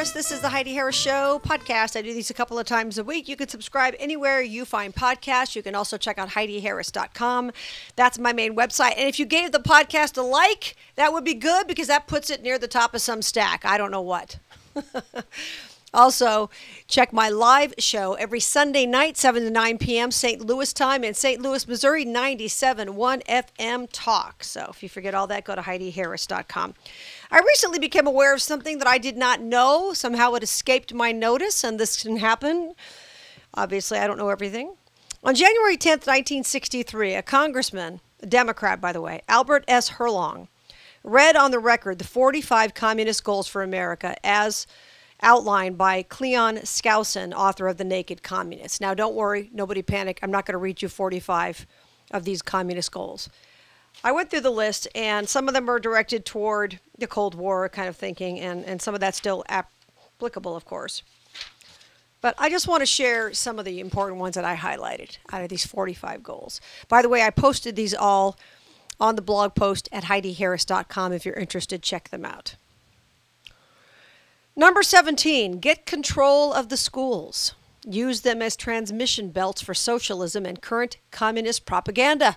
Harris. This is the Heidi Harris Show podcast. I do these a couple of times a week. You can subscribe anywhere you find podcasts. You can also check out HeidiHarris.com. That's my main website. And if you gave the podcast a like, that would be good because that puts it near the top of some stack. I don't know what. Also, check my live show every Sunday night, 7 to 9 p.m. St. Louis time in St. Louis, Missouri, 97.1 FM Talk. So if you forget all that, go to HeidiHarris.com. I recently became aware of something that I did not know. Somehow it escaped my notice, and this can happen. Obviously, I don't know everything. On January 10th, 1963, a congressman, a Democrat, by the way, Albert S. Herlong, read on the record the 45 communist goals for America as outlined by Cleon Skousen, author of The Naked Communist. Now, don't worry, nobody panic. I'm not going to read you 45 of these communist goals. I went through the list, and some of them are directed toward the Cold War kind of thinking, and, and some of that's still applicable, of course. But I just want to share some of the important ones that I highlighted out of these 45 goals. By the way, I posted these all on the blog post at HeidiHarris.com. If you're interested, check them out. Number 17, get control of the schools. Use them as transmission belts for socialism and current communist propaganda.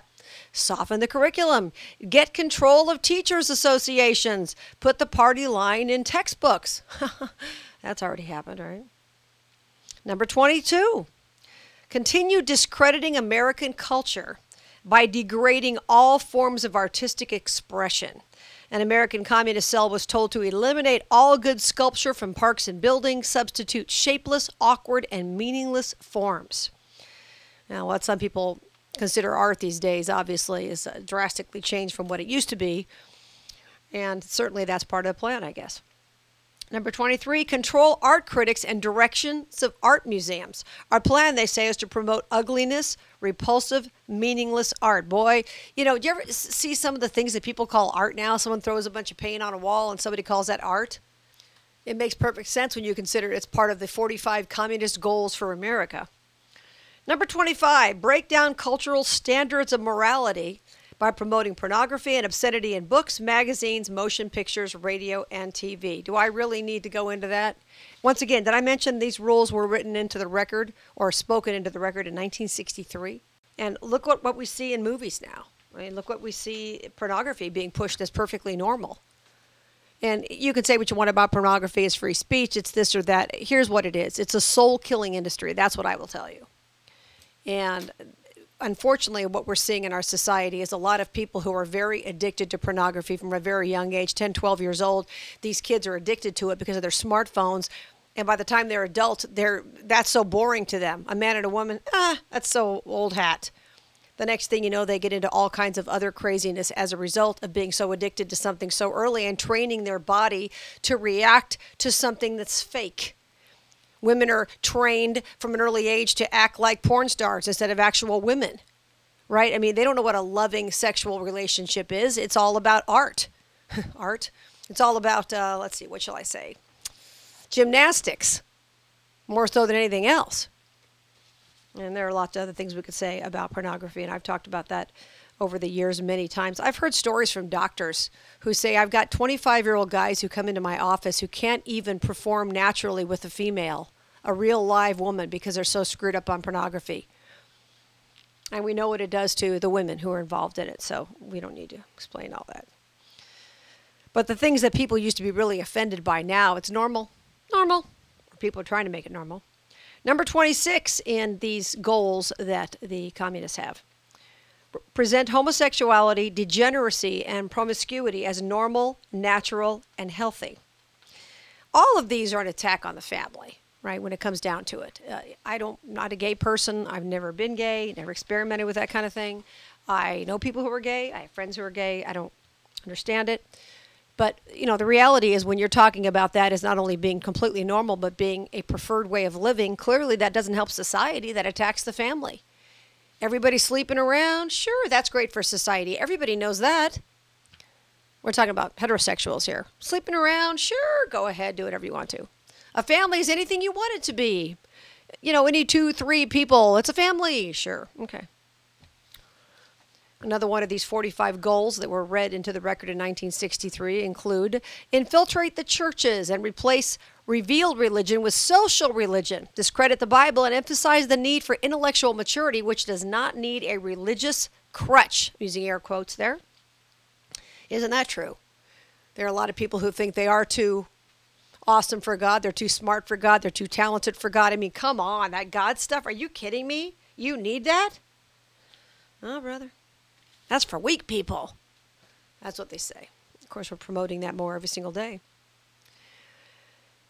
Soften the curriculum. Get control of teachers' associations. Put the party line in textbooks. That's already happened, right? Number 22, continue discrediting American culture by degrading all forms of artistic expression. An American communist cell was told to eliminate all good sculpture from parks and buildings, substitute shapeless, awkward, and meaningless forms. Now, what some people consider art these days obviously is uh, drastically changed from what it used to be. And certainly that's part of the plan, I guess. Number 23, control art critics and directions of art museums. Our plan, they say, is to promote ugliness, repulsive, meaningless art. Boy, you know, do you ever see some of the things that people call art now? Someone throws a bunch of paint on a wall and somebody calls that art. It makes perfect sense when you consider it's part of the 45 communist goals for America. Number 25, break down cultural standards of morality by promoting pornography and obscenity in books, magazines, motion pictures, radio, and TV. Do I really need to go into that? Once again, did I mention these rules were written into the record or spoken into the record in 1963? And look what, what we see in movies now. I mean, look what we see pornography being pushed as perfectly normal. And you can say what you want about pornography as free speech, it's this or that. Here's what it is it's a soul killing industry. That's what I will tell you. And unfortunately, what we're seeing in our society is a lot of people who are very addicted to pornography from a very young age 10, 12 years old. These kids are addicted to it because of their smartphones. And by the time they're adults, they're that's so boring to them. A man and a woman, ah, that's so old hat. The next thing you know, they get into all kinds of other craziness as a result of being so addicted to something so early and training their body to react to something that's fake. Women are trained from an early age to act like porn stars instead of actual women, right? I mean, they don't know what a loving sexual relationship is. It's all about art. art. It's all about, uh, let's see, what shall I say? Gymnastics, more so than anything else. And there are lots of other things we could say about pornography, and I've talked about that over the years many times. I've heard stories from doctors who say, I've got 25 year old guys who come into my office who can't even perform naturally with a female a real live woman because they're so screwed up on pornography. And we know what it does to the women who are involved in it, so we don't need to explain all that. But the things that people used to be really offended by now, it's normal. Normal. People are trying to make it normal. Number 26 in these goals that the communists have present homosexuality, degeneracy, and promiscuity as normal, natural, and healthy. All of these are an attack on the family right? When it comes down to it, uh, I don't, not a gay person. I've never been gay, never experimented with that kind of thing. I know people who are gay. I have friends who are gay. I don't understand it. But, you know, the reality is when you're talking about that as not only being completely normal, but being a preferred way of living, clearly that doesn't help society, that attacks the family. Everybody sleeping around? Sure, that's great for society. Everybody knows that. We're talking about heterosexuals here. Sleeping around? Sure, go ahead, do whatever you want to. A family is anything you want it to be. You know, any two, three people, it's a family. Sure. Okay. Another one of these 45 goals that were read into the record in 1963 include infiltrate the churches and replace revealed religion with social religion, discredit the Bible, and emphasize the need for intellectual maturity, which does not need a religious crutch, using air quotes there. Isn't that true? There are a lot of people who think they are too awesome for God, they're too smart for God, they're too talented for God. I mean, come on, that God stuff, are you kidding me? You need that? Oh, brother. That's for weak people. That's what they say. Of course, we're promoting that more every single day.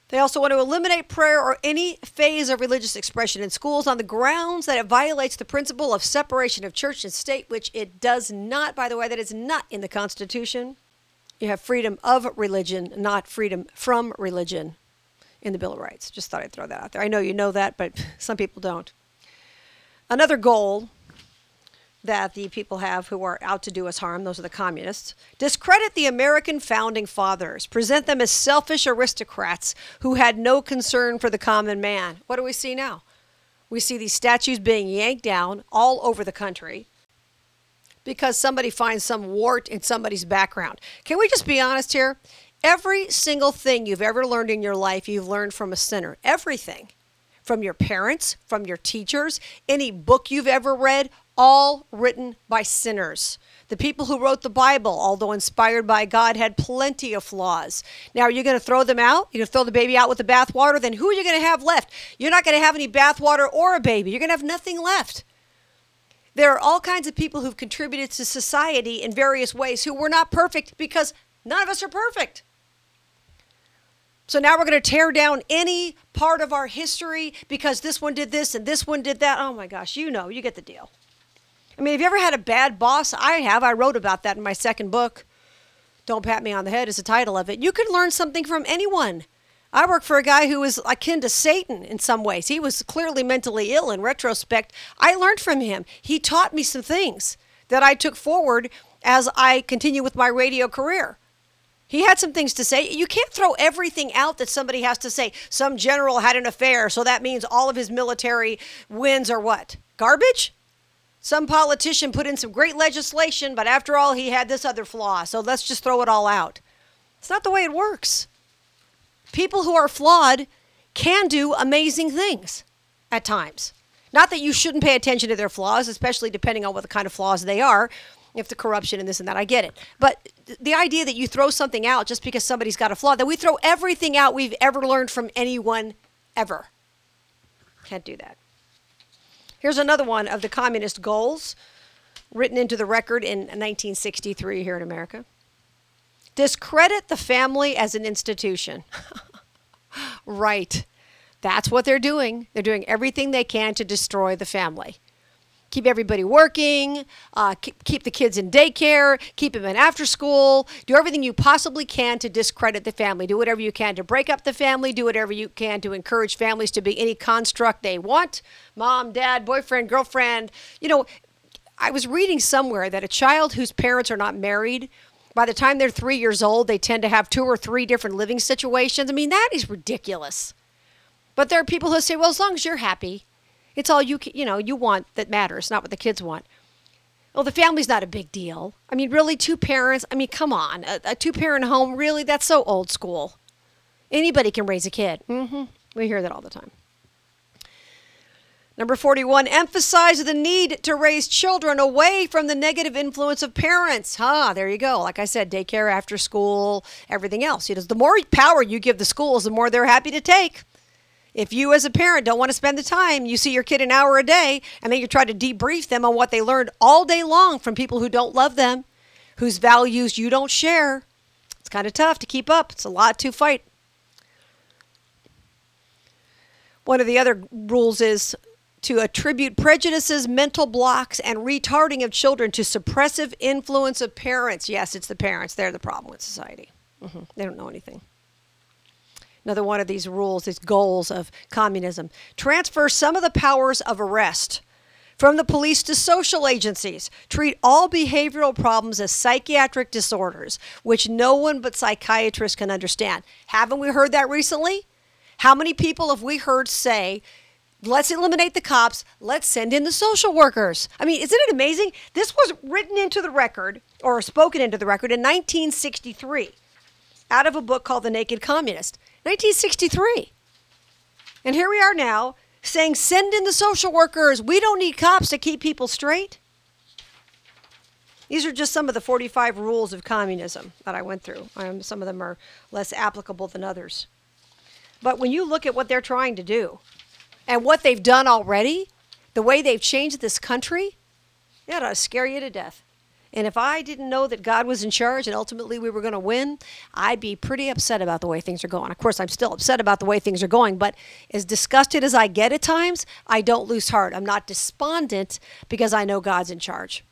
They also want to eliminate prayer or any phase of religious expression in schools on the grounds that it violates the principle of separation of church and state, which it does not, by the way, that is not in the Constitution. You have freedom of religion, not freedom from religion in the Bill of Rights. Just thought I'd throw that out there. I know you know that, but some people don't. Another goal that the people have who are out to do us harm, those are the communists, discredit the American founding fathers, present them as selfish aristocrats who had no concern for the common man. What do we see now? We see these statues being yanked down all over the country because somebody finds some wart in somebody's background. Can we just be honest here? Every single thing you've ever learned in your life, you've learned from a sinner. Everything. From your parents, from your teachers, any book you've ever read, all written by sinners. The people who wrote the Bible, although inspired by God, had plenty of flaws. Now, are you going to throw them out? You're going to throw the baby out with the bathwater? Then who are you going to have left? You're not going to have any bathwater or a baby. You're going to have nothing left. There are all kinds of people who've contributed to society in various ways who were not perfect because none of us are perfect. So now we're going to tear down any part of our history because this one did this and this one did that. Oh my gosh, you know, you get the deal. I mean, have you ever had a bad boss? I have. I wrote about that in my second book. Don't Pat Me on the Head is the title of it. You can learn something from anyone. I work for a guy who was akin to Satan in some ways. He was clearly mentally ill in retrospect. I learned from him. He taught me some things that I took forward as I continue with my radio career. He had some things to say. You can't throw everything out that somebody has to say. Some general had an affair, so that means all of his military wins are what? Garbage? Some politician put in some great legislation, but after all, he had this other flaw. So let's just throw it all out. It's not the way it works. People who are flawed can do amazing things at times. Not that you shouldn't pay attention to their flaws, especially depending on what the kind of flaws they are, if the corruption and this and that, I get it. But the idea that you throw something out just because somebody's got a flaw, that we throw everything out we've ever learned from anyone ever. Can't do that. Here's another one of the communist goals written into the record in 1963 here in America discredit the family as an institution. right. That's what they're doing. They're doing everything they can to destroy the family keep everybody working, uh, keep, keep the kids in daycare, keep them in after school, do everything you possibly can to discredit the family. Do whatever you can to break up the family, do whatever you can to encourage families to be any construct they want mom, dad, boyfriend, girlfriend. You know, I was reading somewhere that a child whose parents are not married, by the time they're three years old, they tend to have two or three different living situations. I mean, that is ridiculous. But there are people who say, well, as long as you're happy, it's all you you know you want that matters, not what the kids want. Well, the family's not a big deal. I mean, really, two parents. I mean, come on, a, a two-parent home. Really, that's so old school. Anybody can raise a kid. Mm-hmm. We hear that all the time. Number 41, emphasize the need to raise children away from the negative influence of parents. Huh, there you go. Like I said, daycare, after school, everything else. You know, the more power you give the schools, the more they're happy to take. If you, as a parent, don't want to spend the time, you see your kid an hour a day, and then you try to debrief them on what they learned all day long from people who don't love them, whose values you don't share. It's kind of tough to keep up. It's a lot to fight. One of the other rules is to attribute prejudices, mental blocks, and retarding of children to suppressive influence of parents. Yes, it's the parents. They're the problem with society. Mm-hmm. They don't know anything. Another one of these rules, these goals of communism. Transfer some of the powers of arrest from the police to social agencies. Treat all behavioral problems as psychiatric disorders, which no one but psychiatrists can understand. Haven't we heard that recently? How many people have we heard say Let's eliminate the cops. Let's send in the social workers. I mean, isn't it amazing? This was written into the record or spoken into the record in 1963 out of a book called The Naked Communist. 1963. And here we are now saying, send in the social workers. We don't need cops to keep people straight. These are just some of the 45 rules of communism that I went through. Um, some of them are less applicable than others. But when you look at what they're trying to do and what they've done already, the way they've changed this country, that ought to scare you to death. And if I didn't know that God was in charge and ultimately we were going to win, I'd be pretty upset about the way things are going. Of course, I'm still upset about the way things are going, but as disgusted as I get at times, I don't lose heart. I'm not despondent because I know God's in charge.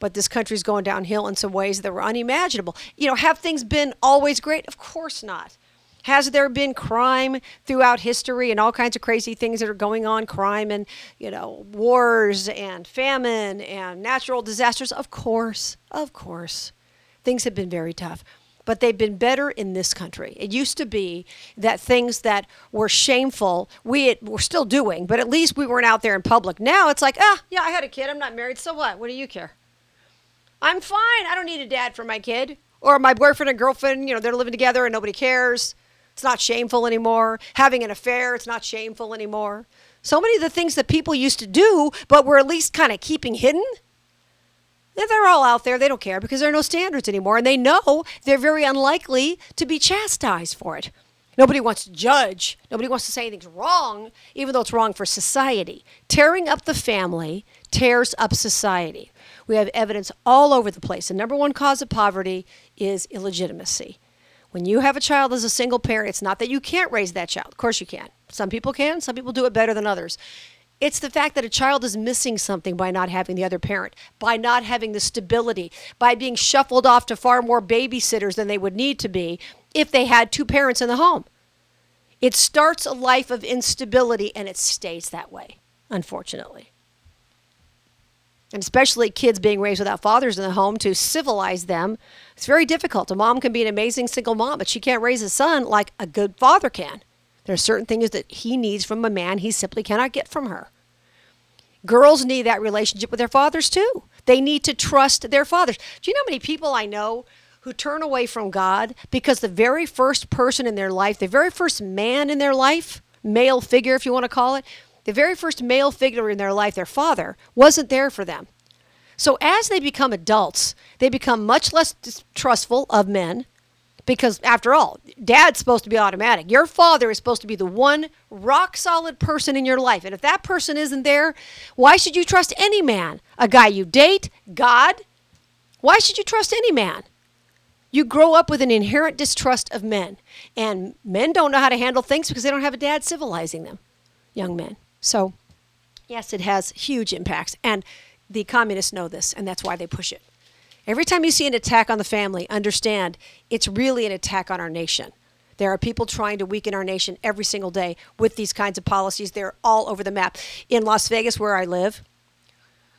But this country's going downhill in some ways that were unimaginable. You know, have things been always great? Of course not. Has there been crime throughout history and all kinds of crazy things that are going on? Crime and, you know, wars and famine and natural disasters? Of course. Of course. Things have been very tough. But they've been better in this country. It used to be that things that were shameful, we were still doing, but at least we weren't out there in public. Now it's like, ah, yeah, I had a kid. I'm not married. So what? What do you care? I'm fine. I don't need a dad for my kid. Or my boyfriend and girlfriend, you know, they're living together and nobody cares. It's not shameful anymore. Having an affair, it's not shameful anymore. So many of the things that people used to do, but were at least kind of keeping hidden, eh, they're all out there. They don't care because there are no standards anymore. And they know they're very unlikely to be chastised for it. Nobody wants to judge. Nobody wants to say anything's wrong, even though it's wrong for society. Tearing up the family tears up society. We have evidence all over the place. The number one cause of poverty is illegitimacy. When you have a child as a single parent, it's not that you can't raise that child. Of course you can. Some people can, some people do it better than others. It's the fact that a child is missing something by not having the other parent, by not having the stability, by being shuffled off to far more babysitters than they would need to be if they had two parents in the home. It starts a life of instability and it stays that way, unfortunately and especially kids being raised without fathers in the home to civilize them it's very difficult. A mom can be an amazing single mom but she can't raise a son like a good father can. There are certain things that he needs from a man he simply cannot get from her. Girls need that relationship with their fathers too. They need to trust their fathers. Do you know how many people i know who turn away from god because the very first person in their life the very first man in their life male figure if you want to call it the very first male figure in their life, their father, wasn't there for them. So as they become adults, they become much less distrustful of men because, after all, dad's supposed to be automatic. Your father is supposed to be the one rock solid person in your life. And if that person isn't there, why should you trust any man? A guy you date? God? Why should you trust any man? You grow up with an inherent distrust of men. And men don't know how to handle things because they don't have a dad civilizing them, young men. So, yes, it has huge impacts. And the communists know this, and that's why they push it. Every time you see an attack on the family, understand it's really an attack on our nation. There are people trying to weaken our nation every single day with these kinds of policies. They're all over the map. In Las Vegas, where I live,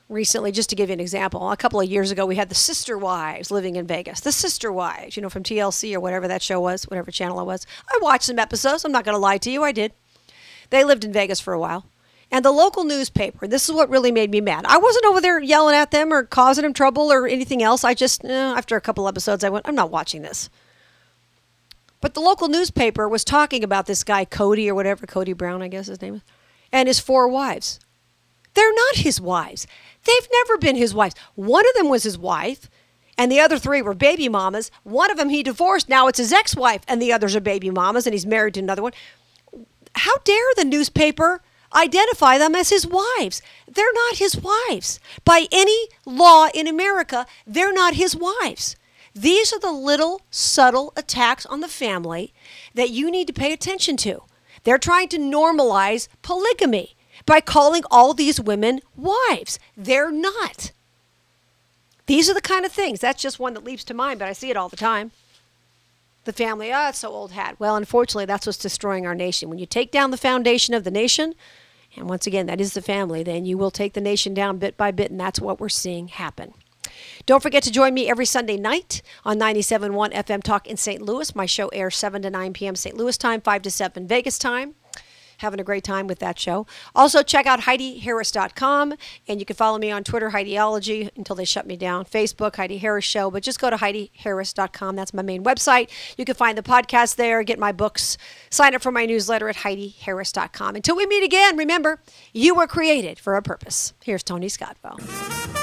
recently, just to give you an example, a couple of years ago, we had the sister wives living in Vegas. The sister wives, you know, from TLC or whatever that show was, whatever channel it was. I watched some episodes. I'm not going to lie to you, I did. They lived in Vegas for a while. And the local newspaper, this is what really made me mad. I wasn't over there yelling at them or causing them trouble or anything else. I just, eh, after a couple episodes, I went, I'm not watching this. But the local newspaper was talking about this guy, Cody or whatever, Cody Brown, I guess his name is, and his four wives. They're not his wives. They've never been his wives. One of them was his wife, and the other three were baby mamas. One of them he divorced. Now it's his ex wife, and the others are baby mamas, and he's married to another one. How dare the newspaper identify them as his wives. They're not his wives. By any law in America, they're not his wives. These are the little subtle attacks on the family that you need to pay attention to. They're trying to normalize polygamy by calling all these women wives. They're not. These are the kind of things. That's just one that leaps to mind, but I see it all the time. The family, oh, it's so old hat. Well, unfortunately, that's what's destroying our nation. When you take down the foundation of the nation, and once again, that is the family. Then you will take the nation down bit by bit, and that's what we're seeing happen. Don't forget to join me every Sunday night on 97.1 FM Talk in St. Louis. My show airs 7 to 9 p.m. St. Louis time, 5 to 7 Vegas time. Having a great time with that show. Also, check out HeidiHarris.com, and you can follow me on Twitter, Heidiology, until they shut me down. Facebook, Heidi Harris Show, but just go to HeidiHarris.com. That's my main website. You can find the podcast there, get my books, sign up for my newsletter at HeidiHarris.com. Until we meet again, remember, you were created for a purpose. Here's Tony Scottville.